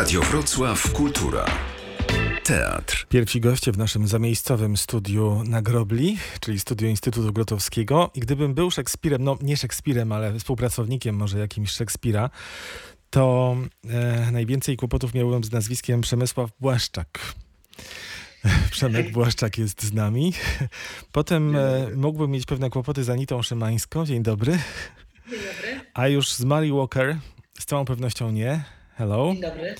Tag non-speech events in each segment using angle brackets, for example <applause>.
Radio Wrocław Kultura. Teatr. Pierwsi goście w naszym zamiejscowym studiu na Grobli, czyli studiu Instytutu Grotowskiego. I gdybym był Szekspirem, no nie Szekspirem, ale współpracownikiem może jakimś Szekspira, to e, najwięcej kłopotów miałbym z nazwiskiem Przemysław Błaszczak. <laughs> Przemek Błaszczak jest z nami. Potem e, mógłbym mieć pewne kłopoty z Anitą Szymańską. Dzień dobry. Dzień dobry. A już z Mary Walker z całą pewnością nie. Hello. Dzień dobry.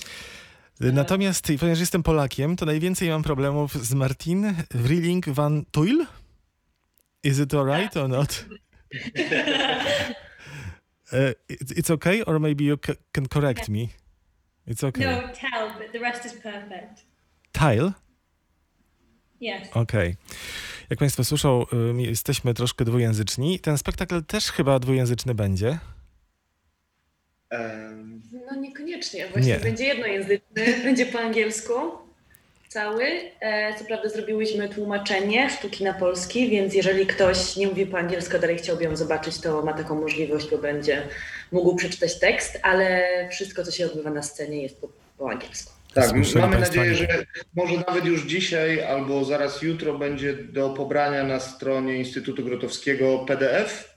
Natomiast, ponieważ jestem Polakiem, to najwięcej mam problemów z Martin Wrilling van Tuyl. Is it alright or not? <laughs> uh, it's, okay, or maybe you ca- can correct me. It's okay. No, tell, but the rest is perfect. Tile? Yes. Okej. Jak Państwo słyszą, ym, jesteśmy troszkę dwujęzyczni. Ten spektakl też chyba dwujęzyczny będzie. Em, No niekoniecznie, właśnie Nie. będzie jednojęzyczny, <laughs> będzie po angielsku cały. E, co prawda zrobiłyśmy tłumaczenie sztuki na polski, więc jeżeli ktoś nie mówi po angielsku, a dalej chciałby ją zobaczyć, to ma taką możliwość, bo będzie mógł przeczytać tekst, ale wszystko, co się odbywa na scenie jest po, po angielsku. Tak, Słyszeli mamy państwo nadzieję, że może nawet już dzisiaj albo zaraz jutro będzie do pobrania na stronie Instytutu Grotowskiego PDF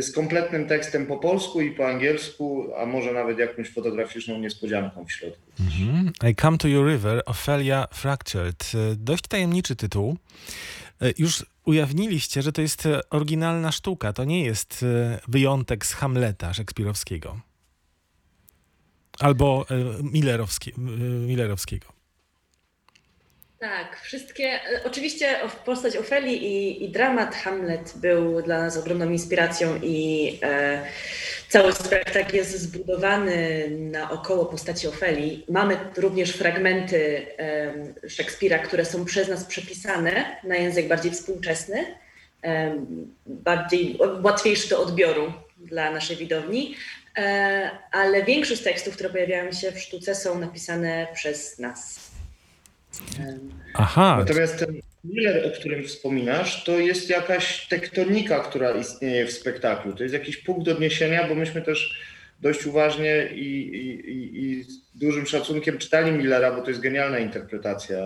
z kompletnym tekstem po polsku i po angielsku, a może nawet jakąś fotograficzną niespodzianką w środku. Mhm. I Come to Your River, Ophelia Fractured. E, Dość tajemniczy tytuł. E, Już ujawniliście, że to jest e, oryginalna sztuka, to nie jest wyjątek z Hamleta szekspirowskiego. Albo Millerowski, Millerowskiego. Tak, wszystkie. e, Oczywiście postać Ofeli i, i dramat Hamlet był dla nas ogromną inspiracją i e, cały spektakl jest zbudowany naokoło postaci Ofeli. Mamy również fragmenty e, Szekspira, które są przez nas przepisane na język bardziej współczesny, e, bardziej łatwiejszy do odbioru dla naszej widowni. E, ale większość tekstów, które pojawiają się w sztuce, są napisane przez nas. Aha, Natomiast ten Miller, o którym wspominasz, to jest jakaś tektonika, która istnieje w spektaklu. To jest jakiś punkt odniesienia, bo myśmy też dość uważnie i, i, i, z dużym szacunkiem czytali Millera, bo to jest genialna interpretacja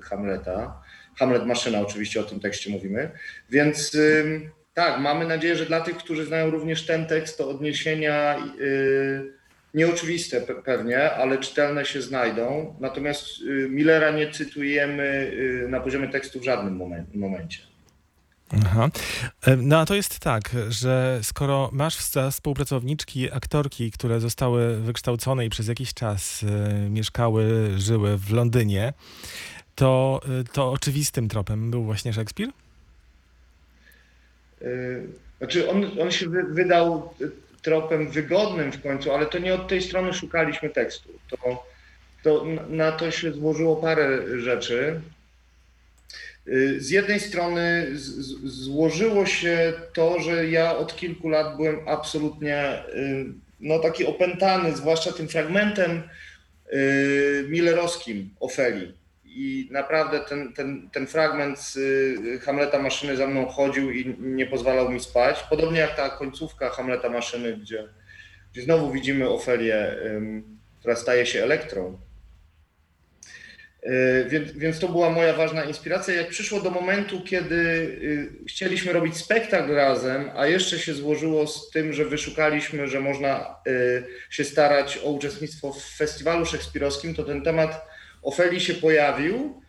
Hamleta. Hamlet Maszyna, oczywiście o tym tekście mówimy. Więc tak, mamy nadzieję, że dla tych, którzy znają również ten tekst, to odniesienia y, nieoczywiste pe- pewnie, ale czytelne się znajdą. Natomiast y, Millera nie cytujemy y, na poziomie tekstu w żadnym momen- momencie. Aha. E, No a to jest tak, że skoro masz współpracowniczki, aktorki, które zostały wykształcone i przez jakiś czas e, mieszkały, żyły w Londynie, to, to oczywistym tropem był właśnie Szekspir? Y, Znaczy on, on się wy, wydał y, tropem wygodnym w końcu, ale to nie od tej strony szukaliśmy tekstu. To, to na- to się złożyło parę rzeczy. Y, Z jednej strony z, z, złożyło się to, że ja od kilku lat byłem absolutnie y, no, taki opętany, zwłaszcza tym fragmentem y, millerowskim Ofeli. I naprawdę ten, ten, ten fragment z y, Hamleta Maszyny za mną chodził i nie pozwalał mi spać. Podobnie jak ta końcówka Hamleta Maszyny, gdzie, gdzie znowu widzimy Ofelię, która staje się elektrą. Y, Więc, więc to była moja ważna inspiracja. Jak przyszło do momentu, kiedy y, chcieliśmy robić spektakl razem, a jeszcze się złożyło z tym, że wyszukaliśmy, że można się starać o uczestnictwo w festiwalu szekspirowskim, to ten temat Ofeli się pojawił.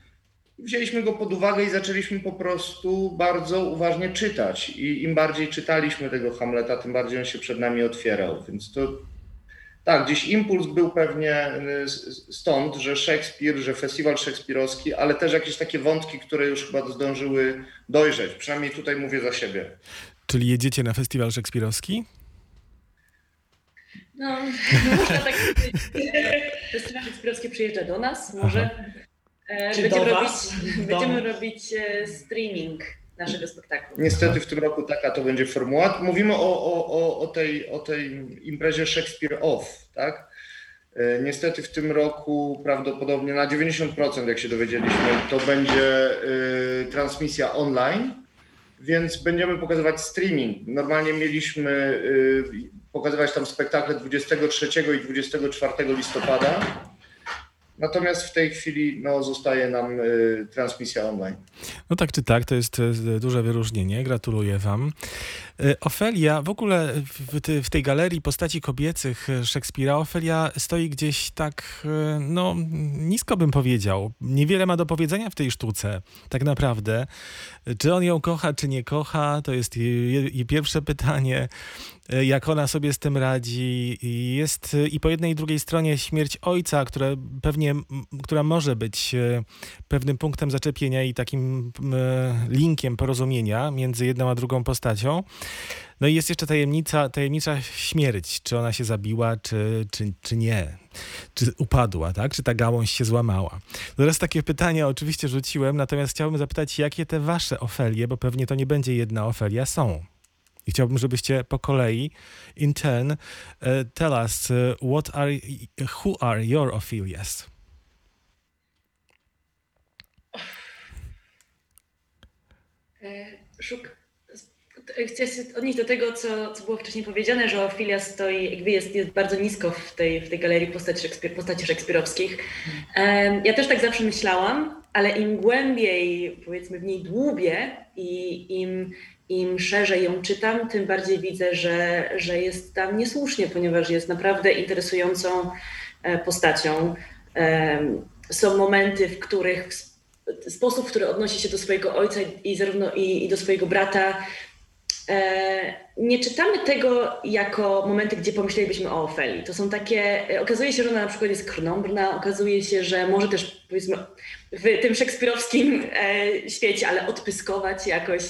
Wzięliśmy go pod uwagę i zaczęliśmy po prostu bardzo uważnie czytać. I im bardziej czytaliśmy tego Hamleta, tym bardziej on się przed nami otwierał. Więc to tak, gdzieś impuls był pewnie y, stąd, że Szekspir, że festiwal szekspirowski, ale też jakieś takie wątki, które już chyba zdążyły dojrzeć. Przynajmniej tutaj mówię za siebie. Czyli jedziecie na festiwal szekspirowski? No, można tak powiedzieć. Festiwal Szekspirowski przyjeżdża do nas, może. E, Czy będziemy do robić, was? będziemy Do- robić e, streaming naszego spektaklu. Niestety w tym roku taka to będzie formuła. Mówimy o, o, o, o, tej, o tej imprezie Shakespeare Off, tak? E, Niestety w tym roku prawdopodobnie na 90%, jak się dowiedzieliśmy, to będzie y, transmisja online, więc będziemy pokazywać streaming. Normalnie mieliśmy y, pokazywać tam spektakle 23 i 24 listopada. Natomiast w tej chwili no, zostaje nam y, transmisja online. No tak czy tak, to jest e, duże wyróżnienie. Gratuluję Wam. E, Ofelia, w ogóle w, te- w tej galerii postaci kobiecych e, Szekspira, Ofelia stoi gdzieś tak, e, no nisko bym powiedział. Niewiele ma do powiedzenia w tej sztuce, tak naprawdę. Czy on ją kocha, czy nie kocha, to jest jej, jej pierwsze pytanie. Jak ona sobie z tym radzi. Jest i po jednej i drugiej stronie śmierć ojca, która pewnie, która może być pewnym punktem zaczepienia i takim linkiem porozumienia między jedną a drugą postacią. No i jest jeszcze tajemnica, tajemnicza śmierć. Czy ona się zabiła, czy, czy, czy nie. Czy upadła, tak? Czy ta gałąź się złamała. Teraz takie pytania oczywiście rzuciłem, natomiast chciałbym zapytać, jakie te wasze Ofelie, bo pewnie to nie będzie jedna Ofelia, są. I chciałbym, żebyście po kolei, in turn, uh, tell us uh, what are, who are your Ophelias? E, Szuk... Chcę się odnieść do tego, co, co było wcześniej powiedziane, że Ofilia stoi, jakby jest, jest bardzo nisko w tej, w tej galerii postaci, Szekspir, postaci szekspirowskich. Em, ja też tak zawsze myślałam, ale im głębiej, powiedzmy, w niej dłubię i im, im szerzej ją czytam, tym bardziej widzę, że, że jest tam niesłusznie, ponieważ jest naprawdę interesującą e, postacią. Em, Są momenty, w których sposób, w który odnosi się do swojego ojca i zarówno i, i do swojego brata, nie czytamy tego jako momenty, gdzie pomyślelibyśmy o Ofeli. To są takie, e, okazuje się, że ona na przykład jest krnąbrna, okazuje się, że może też powiedzmy w tym szekspirowskim e, świecie, ale odpyskować jakoś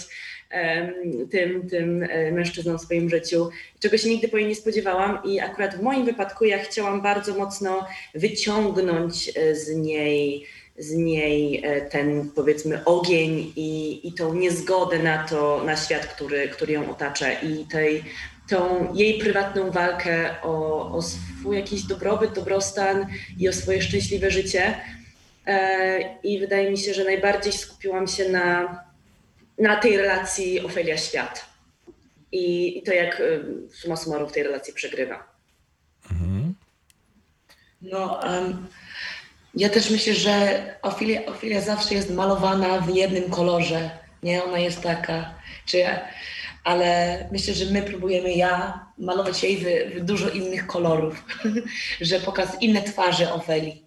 tym, tym e, mężczyznom w swoim życiu, czego się nigdy po niej nie spodziewałam i akurat w moim wypadku ja chciałam bardzo mocno wyciągnąć e, z niej z niej e, ten powiedzmy ogień i, i tą niezgodę na to, na świat, który, który ją otacza i tej, tą jej prywatną walkę o, o swój jakiś dobrobyt, dobrostan i o swoje szczęśliwe życie. E, I wydaje mi się, że najbardziej skupiłam się na, na tej relacji Ofelia-świat. I, I to jak e, suma summarum w tej relacji przegrywa. No, em, ja też myślę, że Ofilia, Ofilia zawsze jest malowana w jednym kolorze. Nie, ona jest taka, czy ale myślę, że my próbujemy ja malować jej w, w dużo innych kolorów, <laughs> że pokaz inne twarze Ofeli.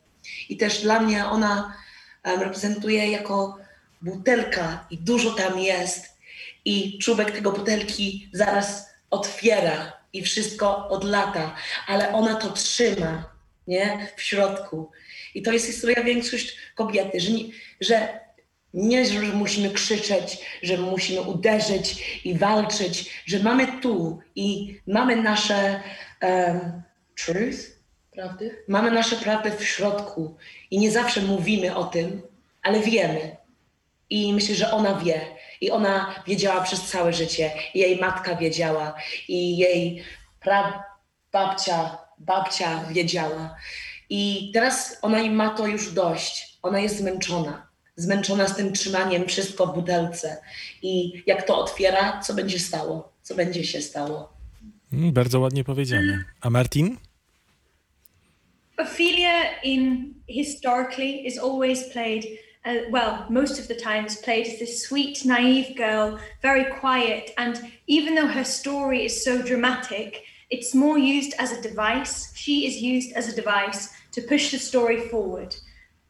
I też dla mnie ona em, reprezentuje jako butelka i dużo tam jest i czubek tego butelki zaraz otwiera i wszystko odlata, ale ona to trzyma, nie, w środku. I to jest historia większość kobiety, że nie, że nie, że musimy krzyczeć, że musimy uderzyć i walczyć, że mamy tu i mamy nasze um, truth, prawdy? Mamy nasze prawdy w środku i nie zawsze mówimy o tym, ale wiemy. I myślę, że ona wie. I ona wiedziała przez całe życie. I jej matka wiedziała. I jej prababcia, babcia wiedziała. I teraz ona im ma to już dość. Ona jest zmęczona. Zmęczona z tym trzymaniem wszystko w butelce. I jak to otwiera, co będzie stało? Co będzie się stało? Mm, bardzo ładnie powiedziane. A Martin? Ophelia, in historically, is always played. Uh, well, most of the time is played as this sweet, naive girl, very quiet, and even though her story is so dramatic, it's more used as a device. She is used as a device to push the story forward.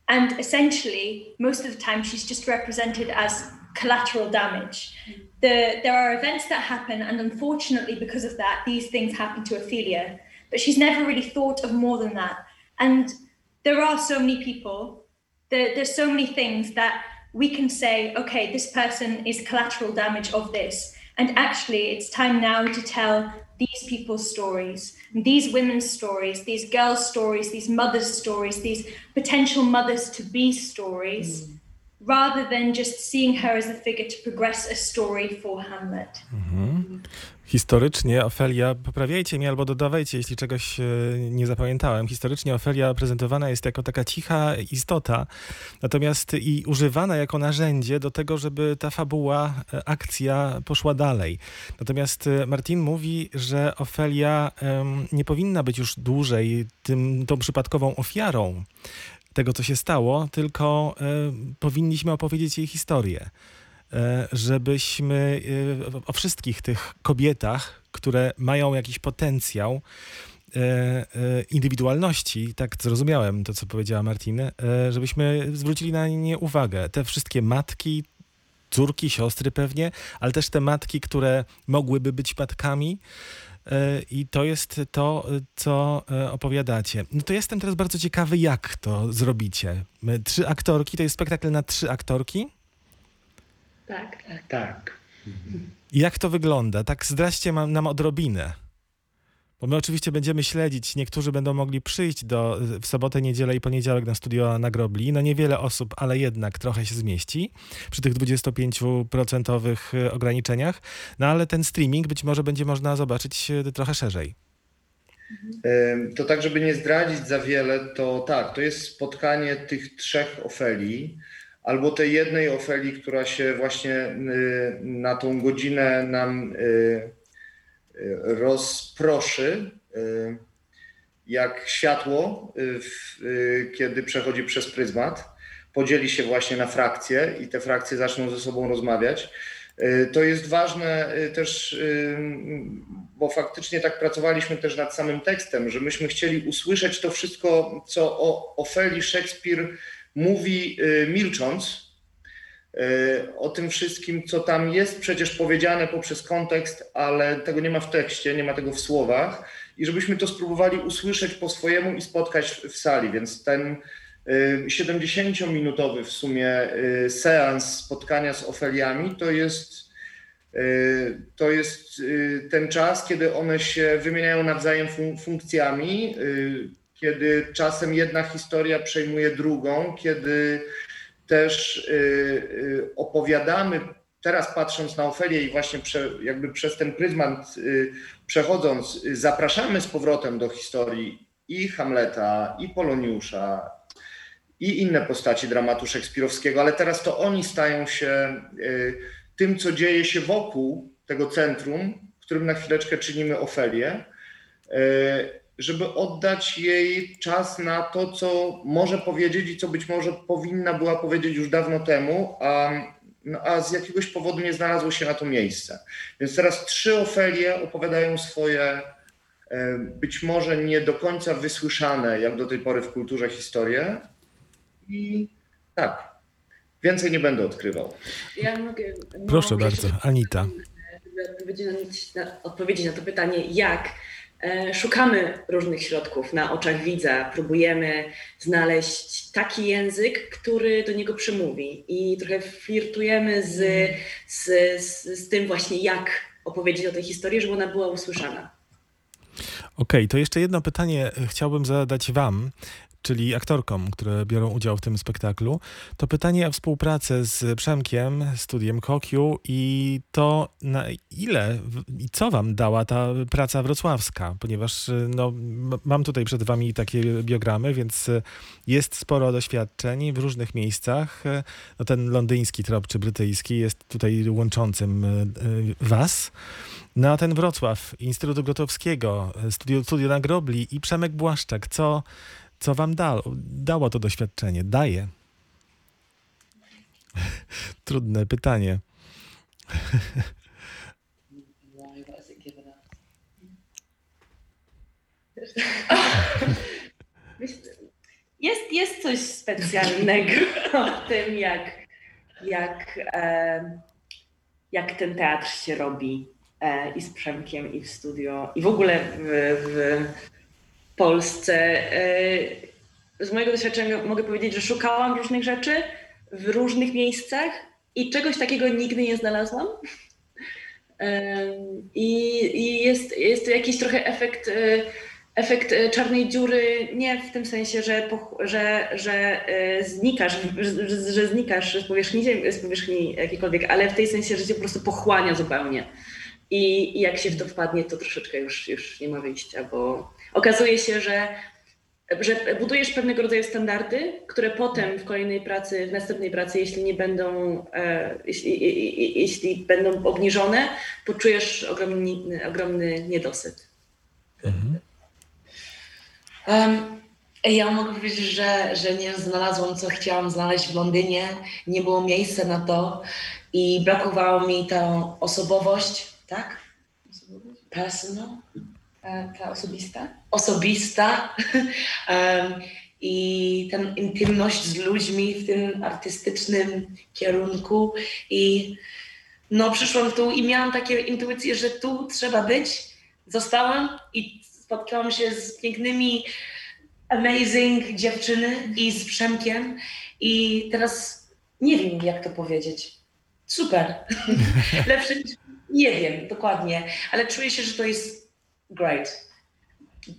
And essentially, most of the time, she's just represented as collateral damage. The, there are events that happen, and unfortunately, because of that, these things happen to Ophelia. But she's never really thought of more than that. And there are so many people, there, there's so many things that we can say, okay, this person is collateral damage of this. And actually, it's time now to tell these people's stories, these women's stories, these girls' stories, these mothers' stories, these potential mothers to be stories, mm. rather than just seeing her as a figure to progress a story for Hamlet. Mm-hmm. Historycznie Ofelia, poprawiajcie mnie albo dodawajcie, jeśli czegoś e, nie zapamiętałem. Historycznie Ofelia prezentowana jest jako taka cicha istota, natomiast i używana jako narzędzie do tego, żeby ta fabuła, e, akcja poszła dalej. Natomiast e, Martin mówi, że Ofelia nie powinna być już dłużej tym, tą przypadkową ofiarą. tego, co się stało, tylko powinniśmy opowiedzieć jej historię. Y, żebyśmy y, o wszystkich tych kobietach, które mają jakiś potencjał, indywidualności, tak zrozumiałem to, co powiedziała Martin, żebyśmy zwrócili na nie uwagę. Te wszystkie matki, córki, siostry pewnie, ale też te matki, które mogłyby być matkami. E, I to jest to, co e, opowiadacie. No to jestem teraz bardzo ciekawy, jak to zrobicie. Trzy aktorki, to jest spektakl na trzy aktorki? Tak. Tak. I jak to wygląda? Tak zdraźcie nam odrobinę. Bo my oczywiście będziemy śledzić, niektórzy będą mogli przyjść do, w sobotę, niedzielę i poniedziałek na studio na Grobli. No niewiele osób, ale jednak trochę się zmieści przy tych 25% e, ograniczeniach. No ale ten streaming być może będzie można zobaczyć e, trochę szerzej. To tak, żeby nie zdradzić za wiele, to tak, to jest spotkanie tych trzech Ofeli, albo tej jednej Ofeli, która się właśnie na tą godzinę nam rozproszy y, jak światło, y, kiedy przechodzi przez pryzmat, podzieli się właśnie na frakcje i te frakcje zaczną ze sobą rozmawiać. Y, to jest ważne też, bo faktycznie tak pracowaliśmy też nad samym tekstem, że myśmy chcieli usłyszeć to wszystko, co o Ofeli Szekspir mówi milcząc, E, o tym wszystkim, co tam jest przecież powiedziane poprzez kontekst, ale tego nie ma w tekście, nie ma tego w słowach. I żebyśmy to spróbowali usłyszeć po swojemu i spotkać w sali, więc ten 70-minutowy e, w sumie seans spotkania z Ofeliami to jest to jest ten czas, kiedy one się wymieniają nawzajem fun funkcjami, kiedy czasem jedna historia przejmuje drugą, kiedy też y, y, opowiadamy, teraz patrząc na Ofelię i właśnie prze, jakby przez ten pryzmat y, przechodząc, zapraszamy z powrotem do historii i Hamleta, i Poloniusza, i inne postaci dramatu szekspirowskiego, ale teraz to oni stają się tym, co dzieje się wokół tego centrum, w którym na chwileczkę czynimy Ofelię żeby oddać jej czas na to, co może powiedzieć i co być może powinna była powiedzieć już dawno temu, a, no, a z jakiegoś powodu nie znalazło się na to miejsce. Więc teraz trzy Ofelie opowiadają swoje, e, być może nie do końca wysłyszane, jak do tej pory w kulturze, historie. I tak, więcej nie będę odkrywał. Ja mogę, Proszę mogę bardzo, Anita. Odpowiedzieć na, odpowiedzieć na to pytanie, jak szukamy różnych środków na oczach widza, próbujemy znaleźć taki język, który do niego przemówi i trochę flirtujemy z, z, z, z tym właśnie, jak opowiedzieć o tej historii, żeby ona była usłyszana. Okej, okay, to jeszcze jedno pytanie chciałbym zadać Wam czyli aktorkom, które biorą udział w tym spektaklu, to pytanie o współpracę z Przemkiem, studiem Kokiu i to na ile i co wam dała ta praca wrocławska, ponieważ no, mam tutaj przed wami takie biogramy, więc jest sporo doświadczeń w różnych miejscach. No, ten londyński trop czy brytyjski jest tutaj łączącym e, was. No a ten Wrocław, Instytutu Gotowskiego, studio, studio na Grobli i Przemek Błaszczak, co co wam da, dało to doświadczenie? Daje. <laughs> Trudne pytanie. <laughs> Jest, jest coś specjalnego <laughs> w tym, jak, jak, e, jak ten teatr się robi e, i z Przemkiem, i w studio, i w ogóle w, w, Polsce. E, z mojego doświadczenia mogę powiedzieć, że szukałam różnych rzeczy w różnych miejscach i czegoś takiego nigdy nie znalazłam. E, I, jest, jest to jakiś trochę efekt, e, efekt czarnej dziury, nie w tym sensie, że, że, że znikasz, że, że znikasz z powierzchni, z powierzchni jakiejkolwiek, ale w tej sensie, że cię po prostu pochłania zupełnie. I, I, jak się w to wpadnie, to troszeczkę już, już nie ma wyjścia, bo okazuje się, że, że budujesz pewnego rodzaju standardy, które potem w kolejnej pracy, w następnej pracy, jeśli nie będą, e, jeśli, jeśli będą obniżone, poczujesz ogromny, ogromny niedosyt. Mhm. Um, Ja mogę powiedzieć, że, że nie znalazłam, co chciałam znaleźć w Londynie. Nie było miejsca na to i brakowało mi tą osobowość, tak? Personal? E, Ta osobista? Osobista. <laughs> um, I ten intymność z ludźmi w tym artystycznym kierunku. I no przyszłam tu i miałam takie intuicje, że tu trzeba być. Zostałam i spotkałam się z pięknymi amazing dziewczyny i z Przemkiem i teraz nie wiem jak to powiedzieć. Super. <laughs> Lepsze niż... Nie wiem dokładnie, ale czuję się, że to jest great.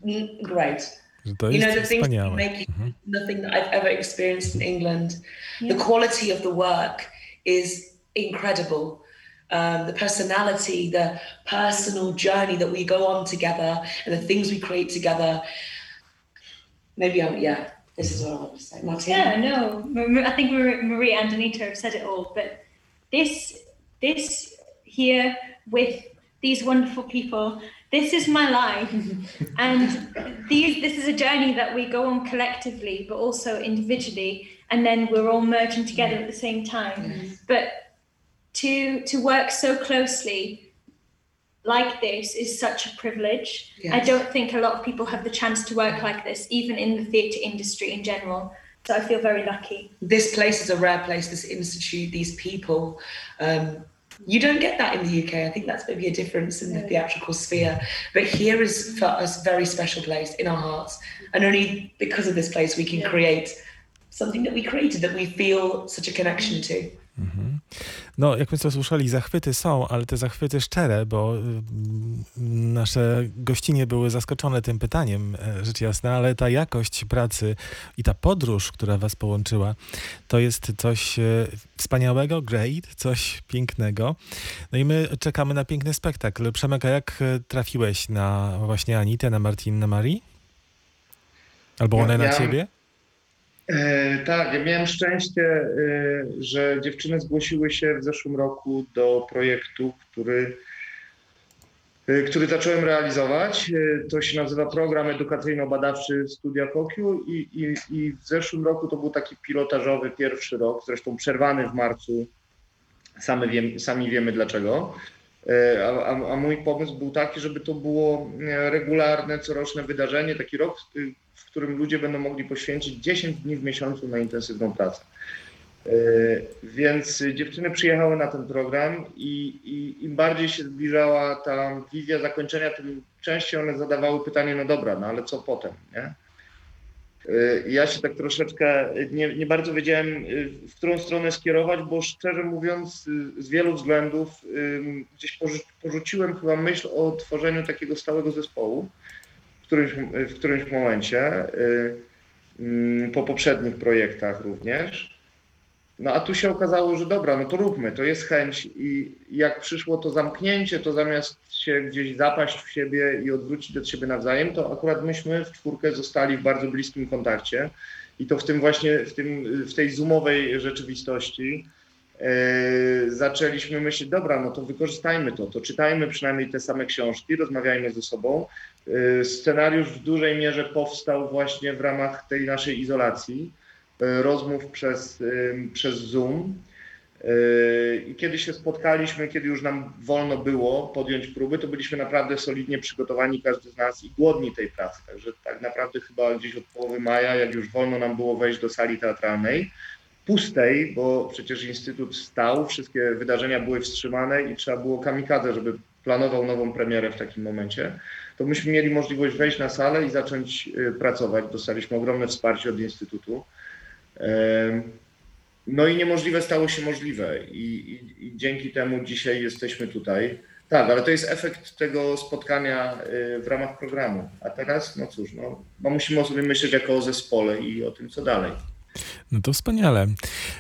Mm, Great. Że to You know, the jest things that make you Mhm. nothing that I've ever experienced in England. The quality of the work is incredible. Um, the personality, the personal journey that we go on together, and the things we create together. Maybe I'm, yeah, this is what I want to say. Martin? Yeah, no. Ma- I think Mar- Marie and Anita have said it all. But this, this here with these wonderful people, this is my life, and these, this is a journey that we go on collectively, but also individually, and then we're all merging together at the same time. But to to work so closely like this is such a privilege. I don't think a lot of people have the chance to work like this, even in the theatre industry in general. So I feel very lucky. This place is a rare place, this institute, these people. Um, you don't get that in the UK. I think that's maybe a difference in the theatrical sphere. But here is for us a very special place in our hearts. And only because of this place we can create something that we created that we feel such a connection to. Mhm. No, jak Państwo słyszeli, zachwyty są, ale te zachwyty szczere, bo mm, nasze gościnie były zaskoczone tym pytaniem, e, rzecz jasna, ale ta jakość pracy i ta podróż, która Was połączyła, to jest coś e, wspaniałego, great, coś pięknego. No i my czekamy na piękny spektakl. Przemek, a jak e, trafiłeś na właśnie Anitę, na Martin, na Marii? Albo Ja- one na ja- Ciebie? E, tak, ja miałem szczęście, e, że dziewczyny zgłosiły się w zeszłym roku do projektu, który, e, który zacząłem realizować. To się nazywa Program Edukacyjno-Badawczy Studia Kokiu i, i, i w zeszłym roku to był taki pilotażowy pierwszy rok, zresztą przerwany w marcu. Sami, wiem, sami wiemy dlaczego. E, A, a, a mój pomysł był taki, żeby to było e, regularne, coroczne wydarzenie, taki rok, w którym ludzie będą mogli poświęcić 10 dni w miesiącu na intensywną pracę. E, Więc dziewczyny przyjechały na ten program i, i im bardziej się zbliżała ta wizja zakończenia, tym częściej one zadawały pytanie, no dobra, no ale co potem, nie? E, Ja się tak troszeczkę nie, nie bardzo wiedziałem, y, w którą stronę skierować, bo szczerze mówiąc, y, z wielu względów gdzieś porzu- porzuciłem chyba myśl o tworzeniu takiego stałego zespołu w którymś, w którymś momencie, y, ym, po poprzednich projektach również. No a tu się okazało, że dobra, no to róbmy, to jest chęć i jak przyszło to zamknięcie, to zamiast się gdzieś zapaść w siebie i odwrócić od siebie nawzajem, to akurat myśmy w czwórkę zostali w bardzo bliskim kontakcie i to w tym właśnie, w, tym, w tej zoomowej rzeczywistości e, zaczęliśmy myśleć, dobra, no to wykorzystajmy to, to czytajmy przynajmniej te same książki, rozmawiajmy ze sobą. E, Scenariusz w dużej mierze powstał właśnie w ramach tej naszej izolacji, rozmów przez, przez Zoom. E, I kiedy się spotkaliśmy, kiedy już nam wolno było podjąć próby, to byliśmy naprawdę solidnie przygotowani, każdy z nas i głodni tej pracy. Także tak naprawdę chyba gdzieś od połowy maja, jak już wolno nam było wejść do sali teatralnej, pustej, bo przecież Instytut stał, wszystkie wydarzenia były wstrzymane i trzeba było kamikadze, żeby planował nową premierę w takim momencie, to myśmy mieli możliwość wejść na salę i zacząć y, pracować. Dostaliśmy ogromne wsparcie od Instytutu. No i niemożliwe stało się możliwe i, i, i dzięki temu dzisiaj jesteśmy tutaj. Tak, ale to jest efekt tego spotkania y, w ramach programu. A teraz, no cóż, no, no musimy o sobie myśleć jako o zespole i o tym, co dalej. No to wspaniale.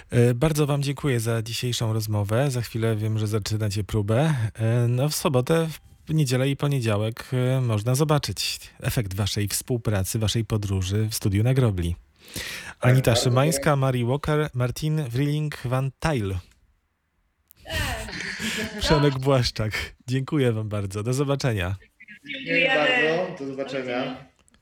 E, Bardzo Wam dziękuję za dzisiejszą rozmowę. Za chwilę wiem, że zaczynacie próbę. E, No w sobotę, w niedzielę i poniedziałek e, można zobaczyć efekt Waszej współpracy, Waszej podróży w studiu na Grobli. Anita bardzo Szymańska, Marie Walker, Martin Wrilling van Tijl. Przemek Błaszczak. Dziękuję Wam bardzo. Do zobaczenia. Dziękuję bardzo. Do zobaczenia.